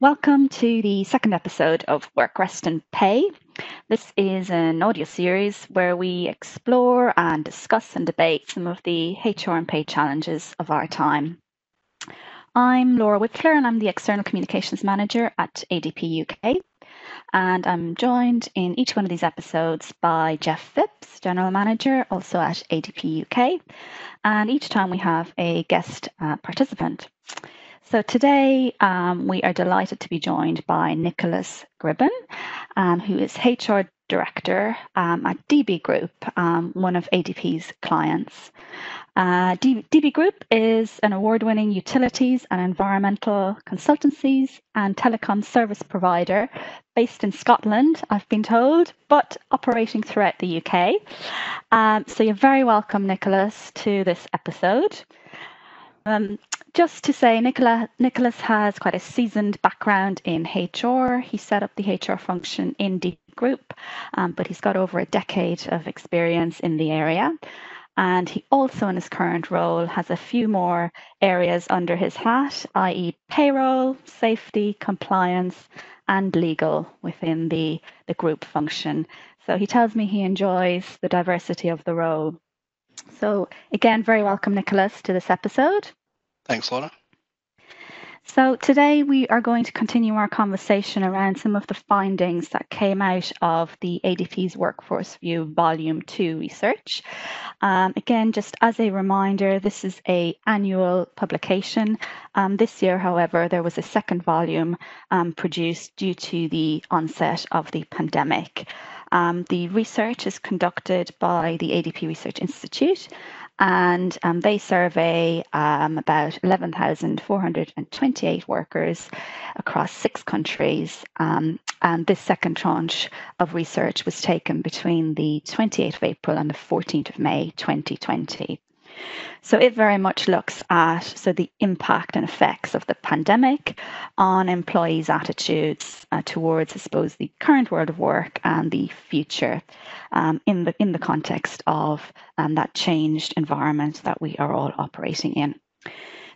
Welcome to the second episode of Work, Rest and Pay. This is an audio series where we explore and discuss and debate some of the HR and pay challenges of our time. I'm Laura Whipler and I'm the External Communications Manager at ADP UK. And I'm joined in each one of these episodes by Jeff Phipps, General Manager, also at ADP UK. And each time we have a guest uh, participant. So today um, we are delighted to be joined by Nicholas Gribben, um, who is HR Director um, at DB Group, um, one of ADP's clients. Uh, DB Group is an award winning utilities and environmental consultancies and telecom service provider based in Scotland, I've been told, but operating throughout the UK. Um, so you're very welcome, Nicholas, to this episode. Um, just to say, Nicola, Nicholas has quite a seasoned background in HR. He set up the HR function in DB Group, um, but he's got over a decade of experience in the area. And he also, in his current role, has a few more areas under his hat, i.e., payroll, safety, compliance, and legal within the, the group function. So he tells me he enjoys the diversity of the role. So, again, very welcome, Nicholas, to this episode. Thanks, Laura. So today we are going to continue our conversation around some of the findings that came out of the ADP's Workforce View Volume 2 research. Um, again, just as a reminder, this is a annual publication. Um, this year, however, there was a second volume um, produced due to the onset of the pandemic. Um, the research is conducted by the ADP Research Institute and um, they survey um, about 11,428 workers across six countries. Um, and this second tranche of research was taken between the 28th of April and the 14th of May 2020. So it very much looks at so the impact and effects of the pandemic on employees' attitudes uh, towards, I suppose, the current world of work and the future um, in the in the context of um, that changed environment that we are all operating in.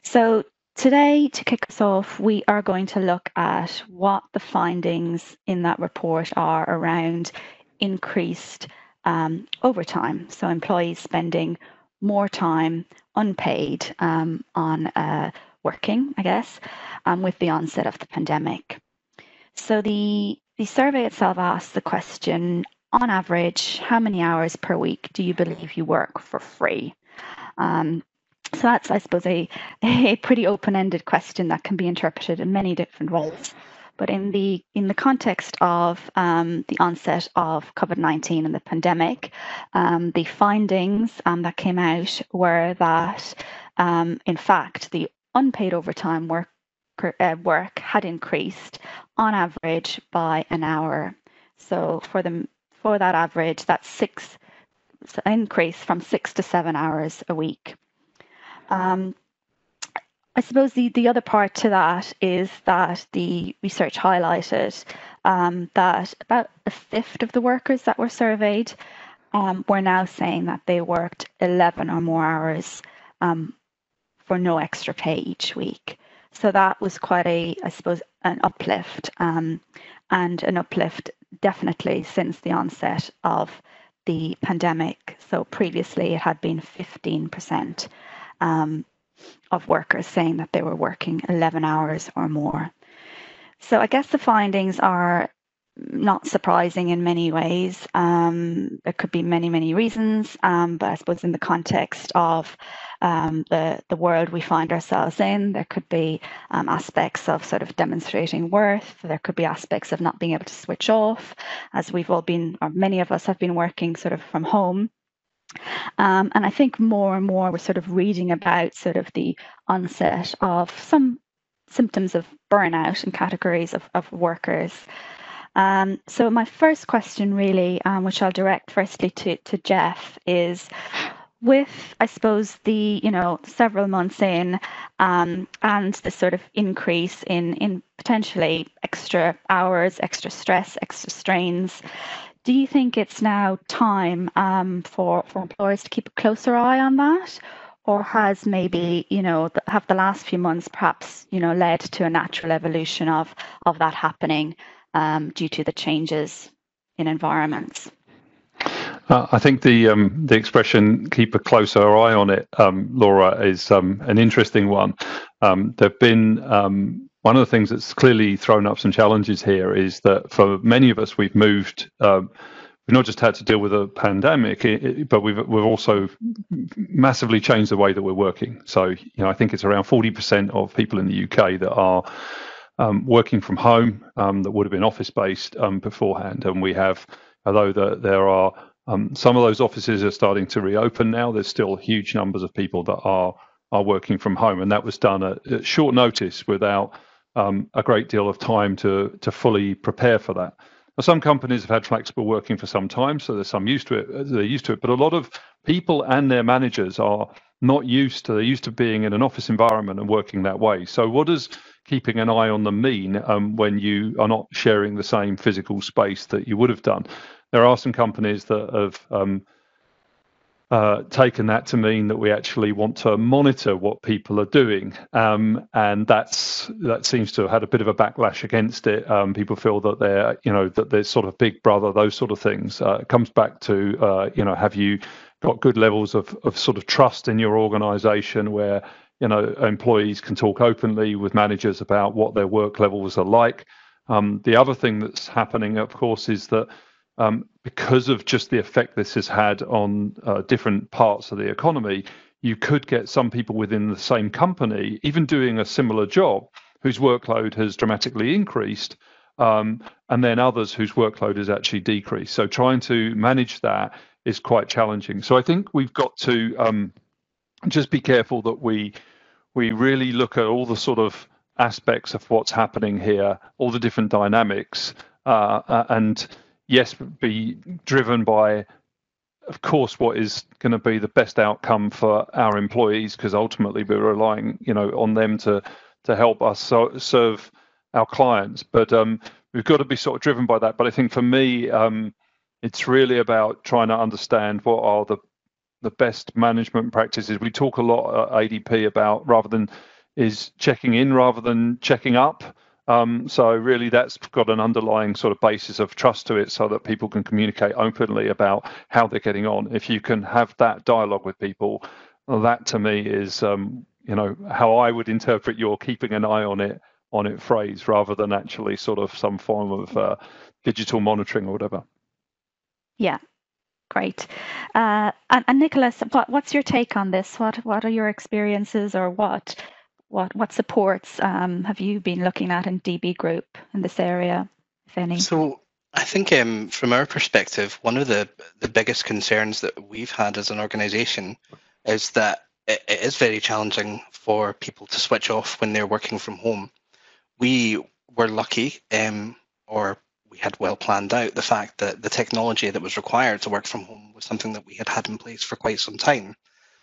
So Today, to kick us off, we are going to look at what the findings in that report are around increased um, overtime. So, employees spending more time unpaid um, on uh, working, I guess, um, with the onset of the pandemic. So the the survey itself asks the question: on average, how many hours per week do you believe you work for free? Um, so that's, I suppose, a, a pretty open-ended question that can be interpreted in many different ways. But in the in the context of um, the onset of COVID nineteen and the pandemic, um, the findings um, that came out were that, um, in fact, the unpaid overtime work uh, work had increased on average by an hour. So for the for that average, that's six increase from six to seven hours a week. Um, I suppose the, the other part to that is that the research highlighted um, that about a fifth of the workers that were surveyed um, were now saying that they worked 11 or more hours um, for no extra pay each week. So that was quite a, I suppose, an uplift um, and an uplift definitely since the onset of the pandemic. So previously it had been 15%. Um, of workers saying that they were working 11 hours or more. So I guess the findings are not surprising in many ways. Um, there could be many, many reasons, um, but I suppose in the context of um, the the world we find ourselves in, there could be um, aspects of sort of demonstrating worth. There could be aspects of not being able to switch off, as we've all been, or many of us have been working sort of from home. Um, and I think more and more we're sort of reading about sort of the onset of some symptoms of burnout and categories of, of workers. Um, so my first question really, um, which I'll direct firstly to, to Jeff, is with I suppose the you know several months in um, and the sort of increase in in potentially extra hours, extra stress, extra strains do you think it's now time um, for, for employers to keep a closer eye on that? or has maybe you know have the last few months perhaps you know led to a natural evolution of of that happening um, due to the changes in environments? Uh, I think the um, the expression "keep a closer eye on it," um, Laura, is um, an interesting one. Um, there've been um, one of the things that's clearly thrown up some challenges here is that for many of us, we've moved. Um, we've not just had to deal with a pandemic, but we've we've also massively changed the way that we're working. So, you know, I think it's around forty percent of people in the UK that are um, working from home um, that would have been office based um, beforehand. And we have, although the, there are um, some of those offices are starting to reopen now, there's still huge numbers of people that are are working from home, and that was done at, at short notice without um, a great deal of time to to fully prepare for that. Now, some companies have had flexible working for some time, so there's some used to it. They're used to it, but a lot of people and their managers are not used to. They're used to being in an office environment and working that way. So, what does keeping an eye on the mean um, when you are not sharing the same physical space that you would have done. There are some companies that have um, uh, taken that to mean that we actually want to monitor what people are doing, um, and that's that seems to have had a bit of a backlash against it. Um, people feel that they're, you know, that there's sort of Big Brother, those sort of things. Uh, it comes back to, uh, you know, have you got good levels of, of sort of trust in your organisation where you know, employees can talk openly with managers about what their work levels are like. Um, the other thing that's happening, of course, is that um, because of just the effect this has had on uh, different parts of the economy, you could get some people within the same company, even doing a similar job, whose workload has dramatically increased, um, and then others whose workload has actually decreased. So trying to manage that is quite challenging. So I think we've got to um, just be careful that we we really look at all the sort of aspects of what's happening here, all the different dynamics, uh, uh and yes, be driven by, of course, what is going to be the best outcome for our employees, because ultimately we're relying, you know, on them to to help us so, serve our clients. But um, we've got to be sort of driven by that. But I think for me, um, it's really about trying to understand what are the the best management practices. We talk a lot at ADP about rather than is checking in rather than checking up. Um, so really, that's got an underlying sort of basis of trust to it, so that people can communicate openly about how they're getting on. If you can have that dialogue with people, that to me is, um, you know, how I would interpret your keeping an eye on it on it phrase, rather than actually sort of some form of uh, digital monitoring or whatever. Yeah, Great. Uh, and, and, Nicholas, what, what's your take on this? What what are your experiences, or what what what supports um, have you been looking at in DB Group in this area, if any? So I think um, from our perspective, one of the the biggest concerns that we've had as an organisation is that it, it is very challenging for people to switch off when they're working from home. We were lucky, um, or we had well planned out the fact that the technology that was required to work from home was something that we had had in place for quite some time.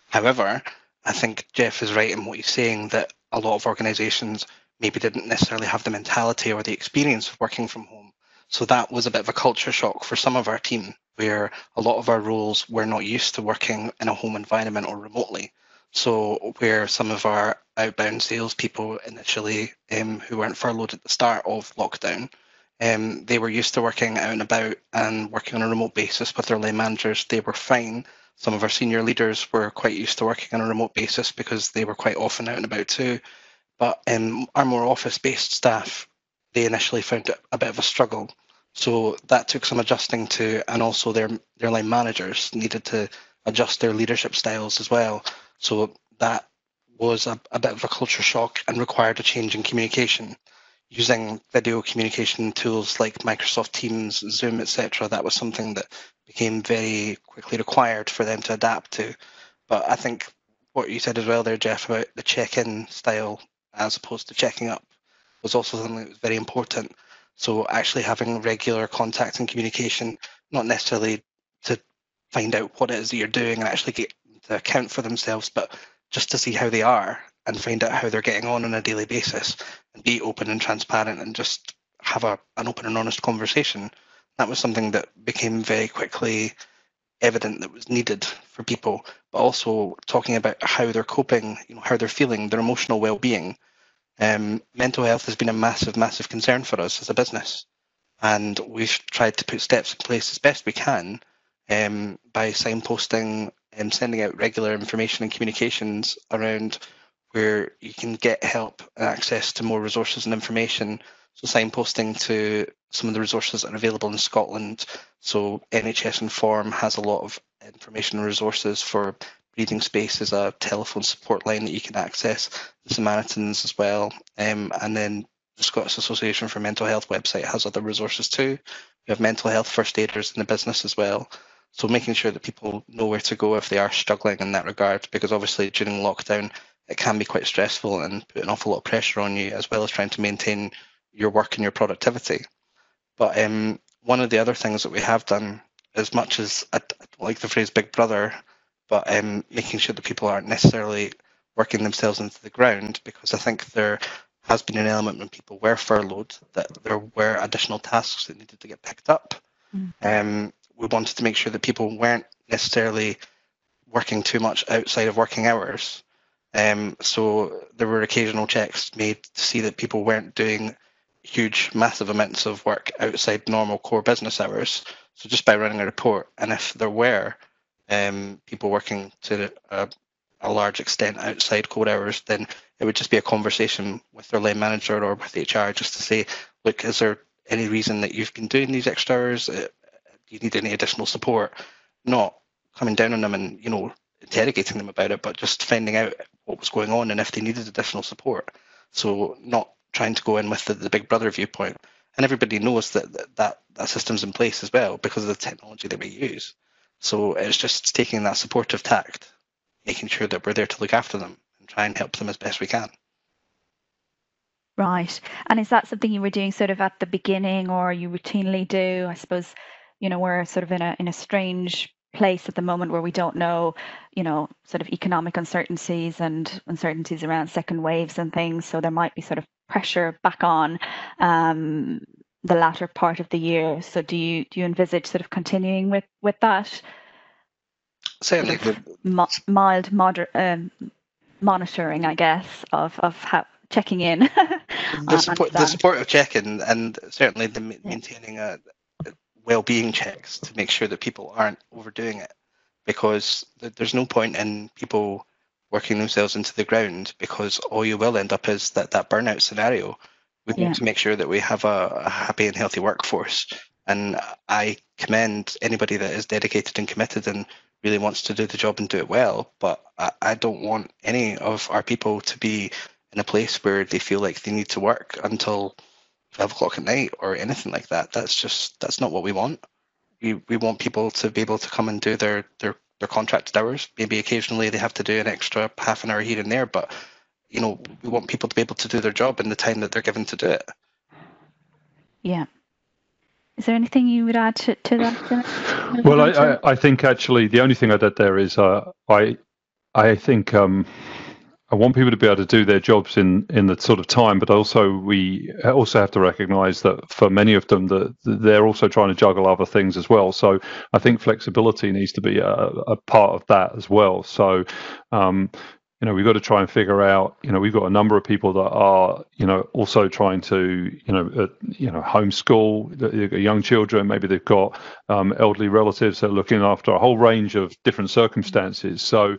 However, I think Jeff is right in what he's saying that a lot of organizations maybe didn't necessarily have the mentality or the experience of working from home. So that was a bit of a culture shock for some of our team, where a lot of our roles were not used to working in a home environment or remotely. So where some of our outbound salespeople initially, um, who weren't furloughed at the start of lockdown, um, they were used to working out and about and working on a remote basis with their line managers. They were fine. Some of our senior leaders were quite used to working on a remote basis because they were quite often out and about too. But um, our more office-based staff, they initially found it a bit of a struggle. So that took some adjusting to, and also their their line managers needed to adjust their leadership styles as well. So that was a, a bit of a culture shock and required a change in communication using video communication tools like Microsoft Teams, Zoom, etc. That was something that became very quickly required for them to adapt to. But I think what you said as well there, Jeff, about the check-in style as opposed to checking up was also something that was very important. So actually having regular contact and communication, not necessarily to find out what it is that you're doing and actually get to account for themselves, but just to see how they are and find out how they're getting on on a daily basis and be open and transparent and just have a, an open and honest conversation. That was something that became very quickly evident that was needed for people, but also talking about how they're coping, you know, how they're feeling, their emotional well-being. Um, mental health has been a massive, massive concern for us as a business, and we've tried to put steps in place as best we can um, by signposting and sending out regular information and communications around where you can get help and access to more resources and information. So signposting to some of the resources that are available in Scotland. So NHS Inform has a lot of information and resources for breathing space as a telephone support line that you can access. The Samaritans as well. Um, and then the Scottish Association for Mental Health website has other resources too. We have mental health first aiders in the business as well. So making sure that people know where to go if they are struggling in that regard, because obviously during lockdown, it can be quite stressful and put an awful lot of pressure on you, as well as trying to maintain your work and your productivity. But um, one of the other things that we have done, as much as I, like the phrase "big brother," but um, making sure that people aren't necessarily working themselves into the ground, because I think there has been an element when people were furloughed that there were additional tasks that needed to get picked up. Mm. Um, we wanted to make sure that people weren't necessarily working too much outside of working hours. Um, so there were occasional checks made to see that people weren't doing huge, massive amounts of work outside normal core business hours. So just by running a report, and if there were um, people working to a, a, large extent outside core hours, then it would just be a conversation with their line manager or with HR just to say, look, is there any reason that you've been doing these extra hours? Uh, do you need any additional support? Not coming down on them and you know interrogating them about it, but just finding out what was going on and if they needed additional support. So not trying to go in with the, the big brother viewpoint. And everybody knows that, that that that system's in place as well because of the technology that we use. So it's just taking that supportive tact, making sure that we're there to look after them and try and help them as best we can. Right. And is that something you were doing sort of at the beginning or you routinely do? I suppose, you know, we're sort of in a in a strange place at the moment where we don't know, you know, sort of economic uncertainties and uncertainties around second waves and things. So there might be sort of pressure back on um, the latter part of the year. So do you do you envisage sort of continuing with with that? Certainly, mo- mild moderate um, monitoring, I guess, of of how checking in. the support, the support of checking, and certainly the maintaining a well-being checks to make sure that people aren't overdoing it because there's no point in people working themselves into the ground because all you will end up is that that burnout scenario we yeah. need to make sure that we have a, a, happy and healthy workforce and i commend anybody that is dedicated and committed and really wants to do the job and do it well but I, I don't want any of our people to be in a place where they feel like they need to work until 12 o'clock at night or anything like that. That's just that's not what we want. We we want people to be able to come and do their their their contracted hours. Maybe occasionally they have to do an extra half an hour here and there, but you know we want people to be able to do their job in the time that they're given to do it. Yeah. Is there anything you would add to, to that? well, I, I, I, think actually the only thing I'd add there is uh, I I think um, I want people to be able to do their jobs in in the sort of time, but also we also have to recognise that for many of them that they're also trying to juggle other things as well. So I think flexibility needs to be a, a part of that as well. So. Um, you know, we've got to try and figure out. You know, we've got a number of people that are, you know, also trying to, you know, uh, you know, homeschool young children. Maybe they've got um, elderly relatives that are looking after a whole range of different circumstances. So,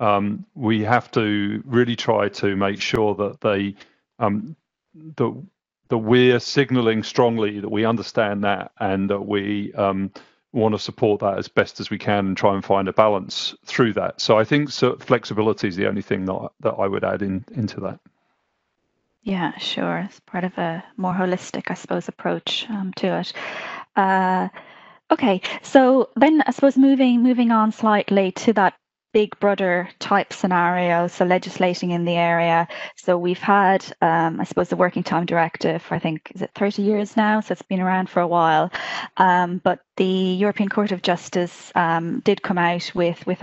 um, we have to really try to make sure that they um, that that we're signaling strongly that we understand that and that we um, want to support that as best as we can and try and find a balance through that. So I think so flexibility is the only thing that that I would add in into that. Yeah, sure. It's part of a more holistic, I suppose, approach um, to it. Uh, okay, so then I suppose moving moving on slightly to that big brother type scenario, so legislating in the area. So we've had, um, I suppose, the working time directive, I think, is it 30 years now? So it's been around for a while. Um, but the European Court of Justice um, did come out with with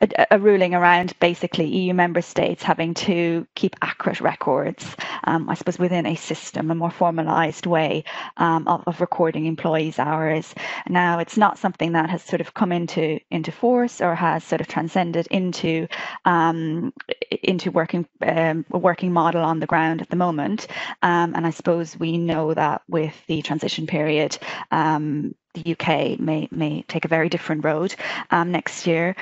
a, a, ruling around basically EU member states having to keep accurate records, um, I suppose, within a system, a more formalised way um, of, of, recording employees' hours. Now, it's not something that has sort of come into into force or has sort of transcended into um, into working um, a working model on the ground at the moment. Um, and I suppose we know that with the transition period um, the UK may may take a very different road um, next year.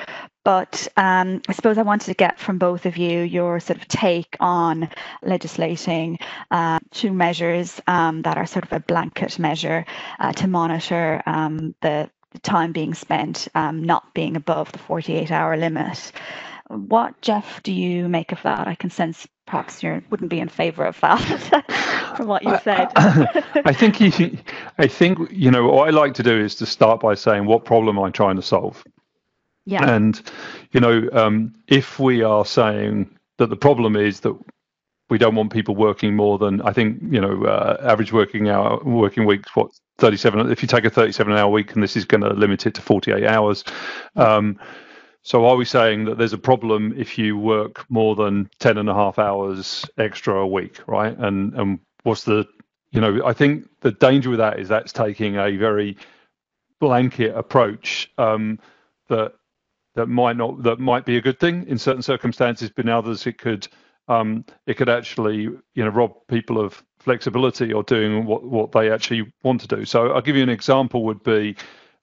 But um, I suppose I wanted to get from both of you your sort of take on legislating uh, two measures um, that are sort of a blanket measure uh, to monitor um, the, the, time being spent um, not being above the 48 hour limit. What, Jeff, do you make of that? I can sense perhaps you wouldn't be in favour of that from what you said. I think you, I think you know what I like to do is to start by saying what problem I'm I trying to solve. Yeah. And you know, um, if we are saying that the problem is that we don't want people working more than I think you know uh, average working hour working weeks what 37 if you take a 37 hour week and this is going to limit it to 48 hours um, so are we saying that there's a problem if you work more than 10 and a half hours extra a week, right? And and what's the you know, I think the danger with that is that's taking a very blanket approach um, that that might not that might be a good thing in certain circumstances, but in others it could um, it could actually you know rob people of flexibility or doing what what they actually want to do. So I'll give you an example. Would be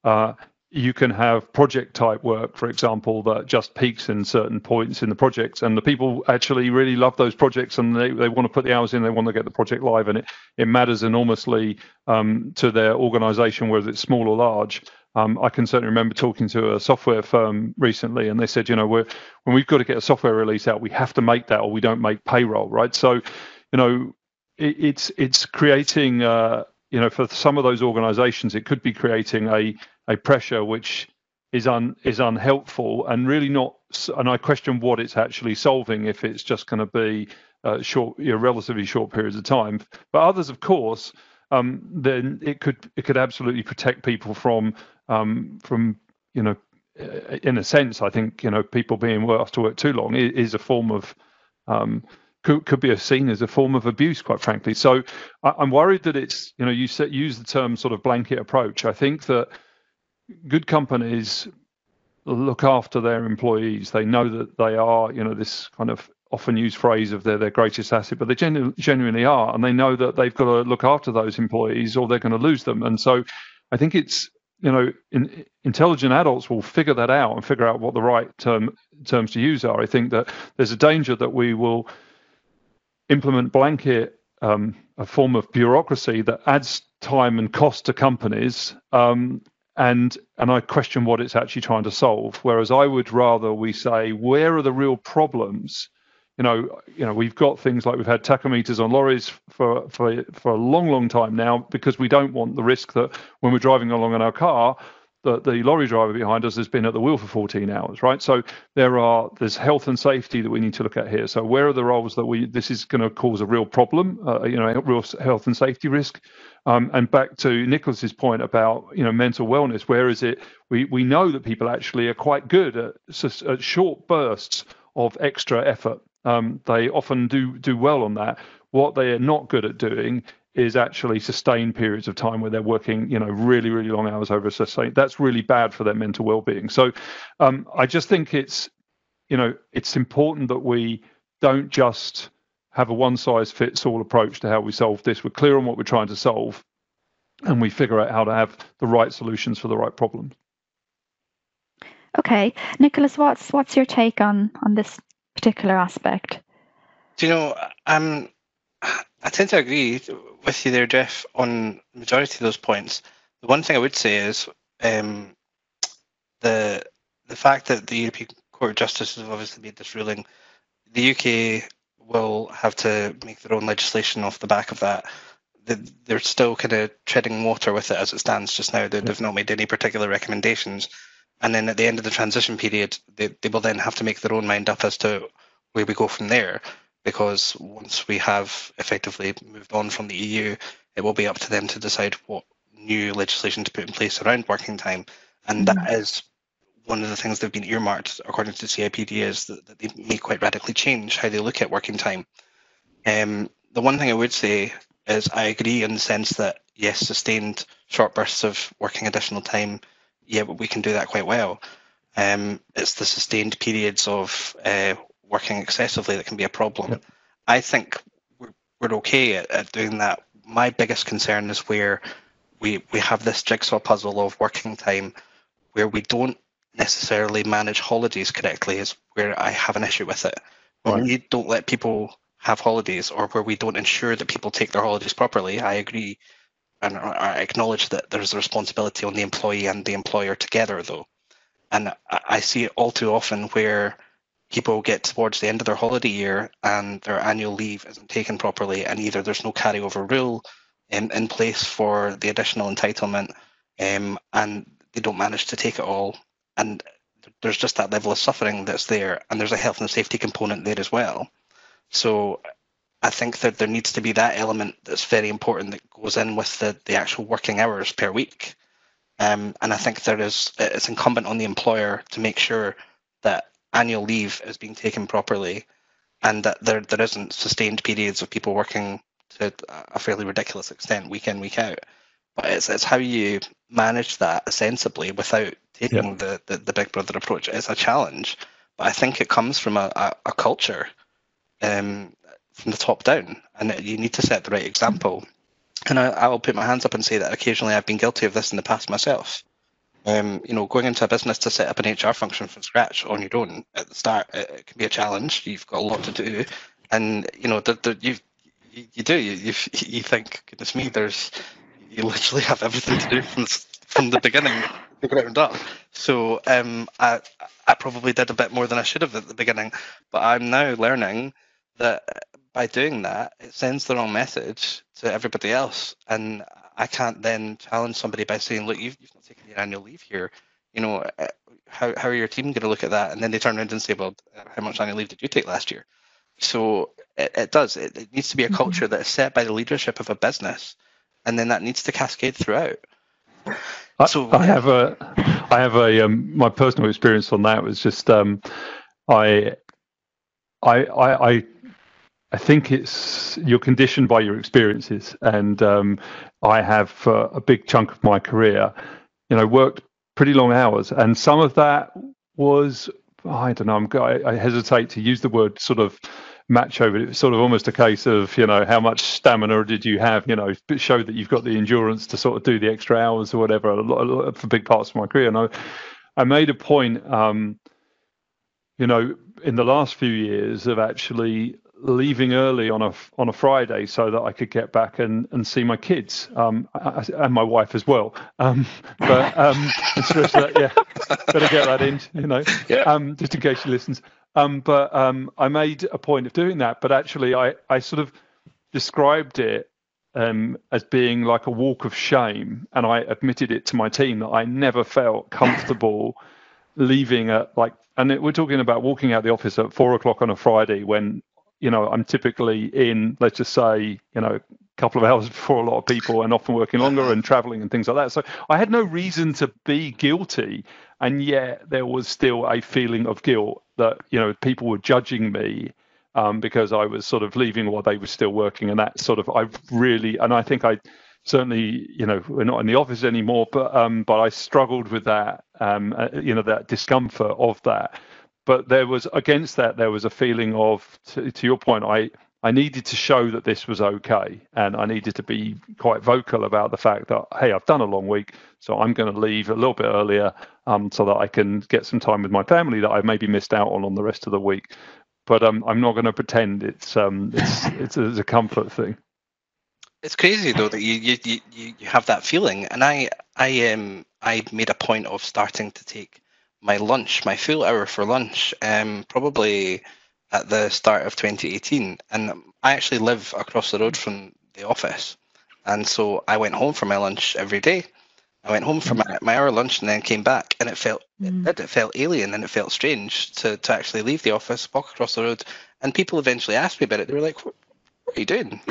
uh, you can have project type work, for example, that just peaks in certain points in the project, and the people actually really love those projects and they, they want to put the hours in, they want to get the project live, and it, it matters enormously um, to their organization, whether it's small or large. Um, I can certainly remember talking to a software firm recently, and they said, you know, when we've got to get a software release out, we have to make that, or we don't make payroll, right? So, you know, it, it's it's creating, uh, you know, for some of those organizations, it could be creating a a pressure which is un is unhelpful and really not and I question what it's actually solving if it's just going to be uh, short you know, relatively short periods of time but others of course um, then it could it could absolutely protect people from um, from you know in a sense I think you know people being asked to work too long is, a form of um, could, could be seen as a form of abuse, quite frankly. So I, am worried that it's, you know, you set, use the term sort of blanket approach. I think that good companies look after their employees. They know that they are, you know, this kind of often used phrase of they're their greatest asset, but they genu- genuinely are, and they know that they've got to look after those employees or they're going to lose them. And so, I think it's you know, in, intelligent adults will figure that out and figure out what the right term terms to use are. I think that there's a danger that we will implement blanket um, a form of bureaucracy that adds time and cost to companies um, and and I question what it's actually trying to solve. Whereas I would rather we say where are the real problems. You know, you know, we've got things like we've had tachometers on lorries for for for a long, long time now because we don't want the risk that when we're driving along in our car, that the lorry driver behind us has been at the wheel for 14 hours, right? So there are there's health and safety that we need to look at here. So where are the roles that we this is going to cause a real problem, uh, you know, real health and safety risk. Um, and back to Nicholas's point about you know mental wellness, where is it? We we know that people actually are quite good at, at short bursts of extra effort. Um, they often do do well on that. What they are not good at doing is actually sustained periods of time where they're working, you know, really, really long hours over a sustained. That's really bad for their mental well-being. So, um, I just think it's, you know, it's important that we don't just have a one size fits all approach to how we solve this. We're clear on what we're trying to solve and we figure out how to have the right solutions for the right problems. Okay, Nicholas, what's what's your take on on this particular aspect? Do you know, um, I tend to agree with you there, Jeff, on majority of those points. The one thing I would say is um, the the fact that the European Court of Justice has obviously made this ruling. The UK will have to make their own legislation off the back of that. They're still kind of treading water with it as it stands just now. They've not made any particular recommendations. And then at the end of the transition period, they, they will then have to make their own mind up as to where we go from there. Because once we have effectively moved on from the EU, it will be up to them to decide what new legislation to put in place around working time, and mm-hmm. that is one of the things they've been earmarked according to CIPD is that, that, they may quite radically change how they look at working time. Um, the one thing I would say is I agree in the sense that yes, sustained short bursts of working additional time, yeah, but we can do that quite well. Um, it's the sustained periods of uh, working excessively that can be a problem. Yep. I think we're, we're okay at, at doing that. My biggest concern is where we we have this jigsaw puzzle of working time where we don't necessarily manage holidays correctly is where I have an issue with it. When right. we don't let people have holidays or where we don't ensure that people take their holidays properly, I agree and I acknowledge that there's a responsibility on the employee and the employer together though. And I see it all too often where people get towards the end of their holiday year and their annual leave isn't taken properly and either there's no carryover rule in, in place for the additional entitlement um, and they don't manage to take it all. And there's just that level of suffering that's there and there's a health and safety component there as well. So i think that there needs to be that element that's very important that goes in with the, the actual working hours per week. Um, and i think there is it's incumbent on the employer to make sure that annual leave is being taken properly and that there, there isn't sustained periods of people working to a fairly ridiculous extent week in week out but it's, it's how you manage that sensibly without taking yeah. the, the, the, big brother approach. It's a challenge, but I think it comes from a, a, a culture um, from the top down, and you need to set the right example. And I, I will put my hands up and say that occasionally I've been guilty of this in the past myself. Um, you know, going into a business to set up an HR function from scratch on your own at the start, it, can be a challenge. You've got a lot to do, and you know, the, the, you you do you you think, goodness me, there's you literally have everything to do from the, from the beginning, the ground up. So um, I I probably did a bit more than I should have at the beginning, but I'm now learning that by doing that, it sends the wrong message to everybody else, and I can't then challenge somebody by saying, "Look, you've, you've not taken your annual leave here." You know, uh, how how are your team going to look at that? And then they turn around and say, "Well, how much annual leave did you take last year?" So it, it does. It, it needs to be a mm-hmm. culture that is set by the leadership of a business and then that needs to cascade throughout. So I, I have a, I have a um, my personal experience on that was just um, I, I, I, I I think it's you're conditioned by your experiences, and um, I have uh, a big chunk of my career, you know, worked pretty long hours, and some of that was I don't know. I'm, I, I hesitate to use the word sort of macho, but it's sort of almost a case of, you know, how much stamina did you have, you know, show that you've got the endurance to sort of do the extra hours or whatever a lot, a lot, for big parts of my career. And I, I made a point, um, you know, in the last few years of actually leaving early on a on a Friday so that I could get back and, and see my kids um, and my wife as well. Um, but um, that, yeah, better get that in, you know, yeah. um, just in case she listens. Um, but um, I made a point of doing that. But actually, I, I sort of described it um, as being like a walk of shame. And I admitted it to my team that I never felt comfortable leaving at like, and it, we're talking about walking out the office at four o'clock on a Friday when, you know, I'm typically in, let's just say, you know, a couple of hours before a lot of people and often working longer and traveling and things like that. So I had no reason to be guilty. And yet there was still a feeling of guilt that, you know, people were judging me um, because I was sort of leaving while they were still working. And that sort of, I really, and I think I certainly, you know, we're not in the office anymore, but, um, but I struggled with that, um, uh, you know, that discomfort of that. But there was, against that, there was a feeling of, to, to your point, I, I needed to show that this was okay, and I needed to be quite vocal about the fact that hey, I've done a long week, so I'm going to leave a little bit earlier, um, so that I can get some time with my family that I maybe missed out on on the rest of the week. But um, I'm not going to pretend it's um, it's, it's it's a comfort thing. It's crazy though that you you you you have that feeling, and I I um I made a point of starting to take my lunch, my full hour for lunch, um probably at the start of 2018, and I actually live across the road from the office, and so I went home for my lunch every day. I went home for my, my hour lunch and then came back, and it felt mm. it, it felt alien and it felt strange to to actually leave the office, walk across the road, and people eventually asked me about it. They were like, "What, what are you doing?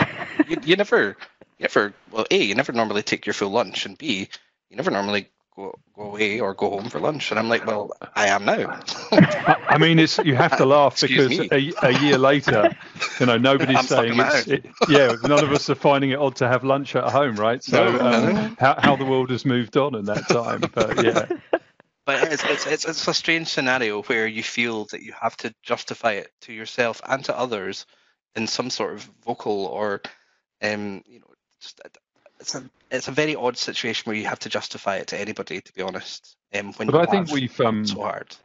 you, you never." you never well a you never normally take your full lunch, and b you never normally go, go away or go home for lunch. And I'm like, well, I am now. I, mean, it's you have to laugh because a, a, year later, you know, nobody's saying it's it, yeah. None of us are finding it odd to have lunch at home, right? So no, um, no. How, how the world has moved on in that time, but yeah. But it's, it's, it's, it's a strange scenario where you feel that you have to justify it to yourself and to others in some sort of vocal or, um, you know, just it's a it's a very odd situation where you have to justify it to anybody. To be honest, um, when but I think we've um, so hard.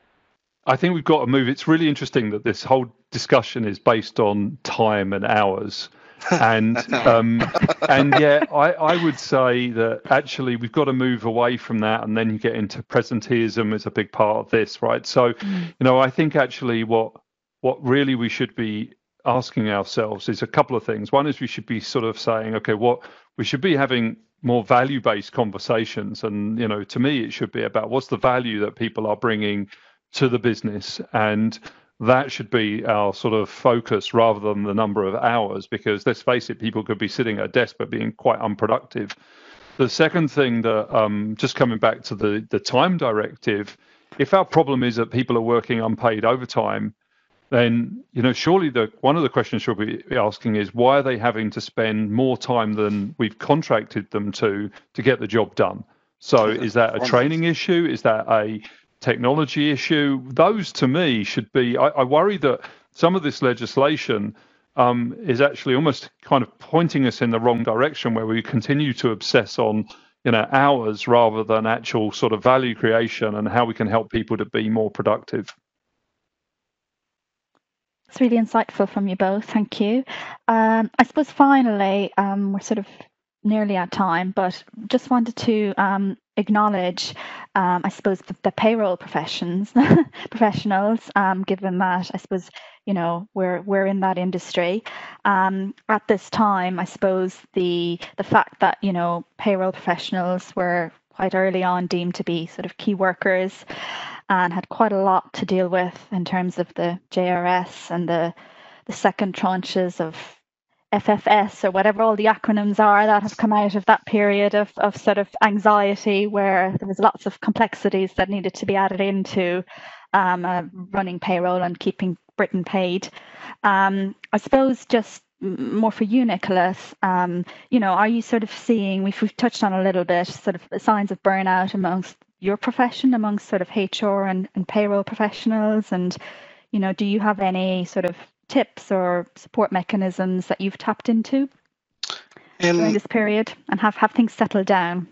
I think we've got to move. It's really interesting that this whole discussion is based on time and hours. and um, and yeah, I, I would say that actually we've got to move away from that, and then you get into presenteeism is a big part of this, right? So, mm. you know, I think actually what what really we should be asking ourselves is a couple of things. One is we should be sort of saying, okay, what we should be having more value-based conversations, and you know, to me, it should be about what's the value that people are bringing to the business, and that should be our sort of focus rather than the number of hours. Because let's face it, people could be sitting at a desk but being quite unproductive. The second thing that, um, just coming back to the the time directive, if our problem is that people are working unpaid overtime then you know surely the one of the questions you'll be asking is why are they having to spend more time than we've contracted them to to get the job done? So is that a training issue? Is that a technology issue? Those to me should be i, I worry that some of this legislation um, is actually almost kind of pointing us in the wrong direction where we continue to obsess on you know hours rather than actual sort of value creation and how we can help people to be more productive it's really insightful from you both. Thank you. Um, I suppose finally, um, we're sort of nearly at time, but just wanted to um, acknowledge, um, I suppose, the, the payroll professions, professionals, um, given that I suppose you know we're we're in that industry um, at this time. I suppose the the fact that you know payroll professionals were quite early on deemed to be sort of key workers and had quite a lot to deal with in terms of the JRS and the the second tranches of FFS or whatever all the acronyms are that have come out of that period of, of sort of anxiety where there was lots of complexities that needed to be added into um, uh, running payroll and keeping Britain paid. Um, I suppose just more for you, Nicholas, um, you know, are you sort of seeing, we've, we've touched on a little bit, sort of signs of burnout amongst your profession, amongst sort of HR and, and payroll professionals? And, you know, do you have any sort of tips or support mechanisms that you've tapped into um, during this period and have, have things settled down?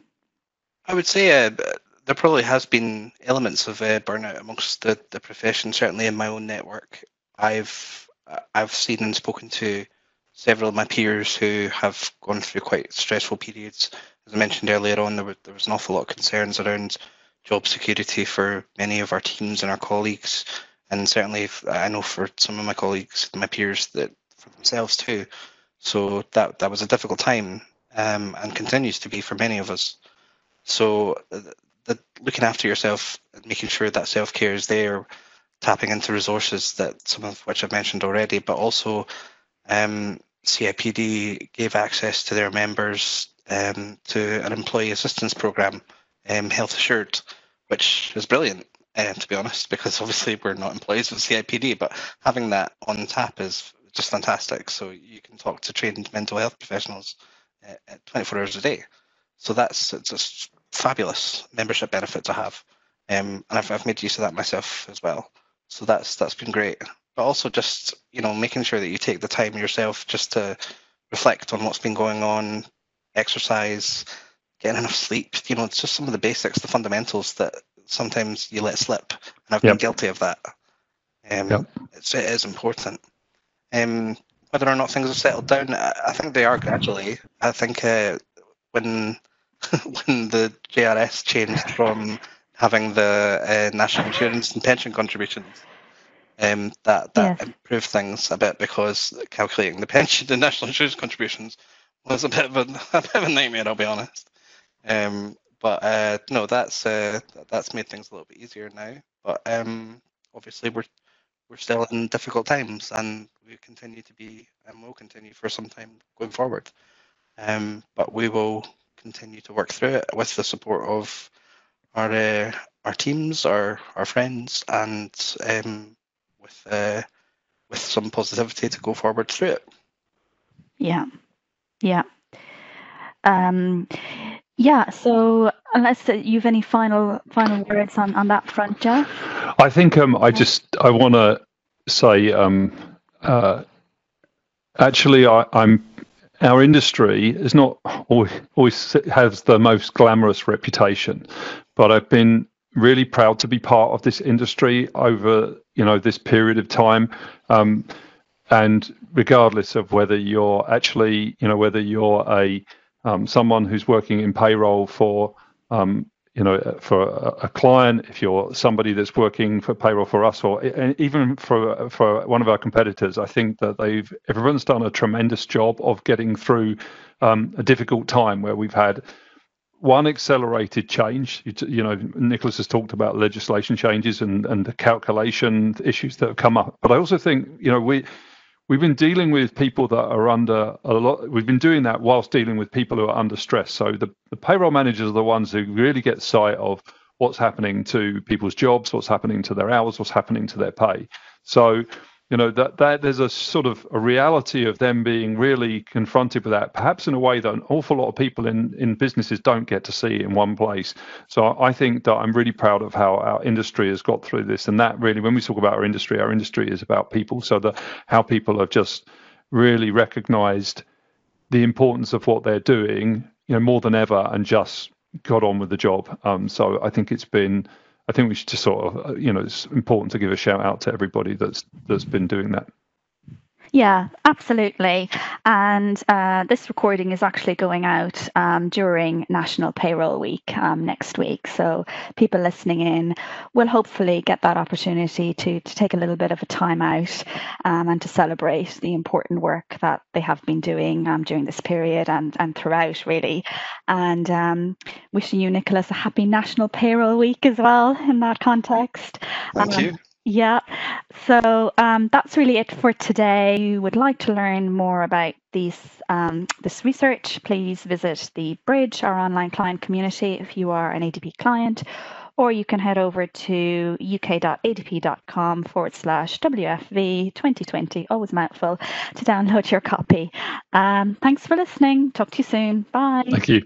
I would say uh, there probably has been elements of uh, burnout amongst the, the profession, certainly in my own network. I've I've seen and spoken to several of my peers who have gone through quite stressful periods. As I mentioned earlier on, there, were, there was an awful lot of concerns around job security for many of our teams and our colleagues, and certainly if, I know for some of my colleagues, my peers, that for themselves too. So that that was a difficult time, um, and continues to be for many of us. So the, the looking after yourself making sure that self care is there, tapping into resources that some of which I've mentioned already, but also um, CIPD gave access to their members um, to an employee assistance program, um, Health Assured, which is brilliant, uh, to be honest, because obviously we're not employees of CIPD, but having that on tap is just fantastic. So you can talk to trained mental health professionals uh, 24 hours a day. So that's just fabulous membership benefit to have. Um, and I've, I've made use of that myself as well. So that's that's been great but also just you know making sure that you take the time yourself just to reflect on what's been going on, exercise, getting enough sleep. You know, it's just some of the basics, the fundamentals that sometimes you let slip, and I've yep. been guilty of that. Um, yep. it's, it is important. Um, whether or not things have settled down, I think they are gradually. I think uh, when when the JRS changed from having the uh, national insurance and pension contributions um, that that yes. improved things a bit because calculating the pension and national insurance contributions was a bit of a, a bit of a nightmare. I'll be honest. Um, but uh, no, that's uh, that's made things a little bit easier now. But um, obviously, we're we're still in difficult times, and we continue to be, and will continue for some time going forward. Um, but we will continue to work through it with the support of our uh, our teams, our our friends, and um, with uh, with some positivity to go forward through it. Yeah, yeah, um, yeah. So unless you've any final final words on on that front, Jeff. I think um, I just I want to say um, uh, actually I, I'm our industry is not always, always has the most glamorous reputation, but I've been really proud to be part of this industry over you know this period of time. Um, and regardless of whether you're actually, you know, whether you're a um, someone who's working in payroll for um, you know, for a, client, if you're somebody that's working for payroll for us, or even for for one of our competitors, I think that they've everyone's done a tremendous job of getting through um, a difficult time where we've had one accelerated change. You, you, know, Nicholas has talked about legislation changes and and the calculation issues that have come up, but I also think you know we we've been dealing with people that are under a lot we've been doing that whilst dealing with people who are under stress. So the, the payroll managers are the ones who really get sight of what's happening to people's jobs what's happening to their hours what's happening to their pay. So you know that that there's a sort of a reality of them being really confronted with that perhaps in a way that an awful lot of people in in businesses don't get to see in one place. So i think that i'm really proud of how our industry has got through this and that really when we talk about our industry our industry is about people. So that how people have just really recognized the importance of what they're doing you know more than ever and just got on with the job. Um, so i think it's been I think we should just sort of, uh, you know, it's important to give a shout out to everybody that's that's been doing that. Yeah, absolutely. And uh, this recording is actually going out um, during National Payroll Week um, next week. So people listening in will hopefully get that opportunity to, to take a little bit of a time out um, and to celebrate the important work that they have been doing um, during this period and, and throughout, really. And um, wishing you, Nicholas, a happy National Payroll Week as well in that context. Thank um, you. Yeah, so um, that's really it for today. If you would like to learn more about these um, this research, please visit the Bridge, our online client community, if you are an ADP client, or you can head over to uk.adp.com forward slash WFV 2020, always mouthful, to download your copy. Um, thanks for listening. Talk to you soon. Bye. Thank you.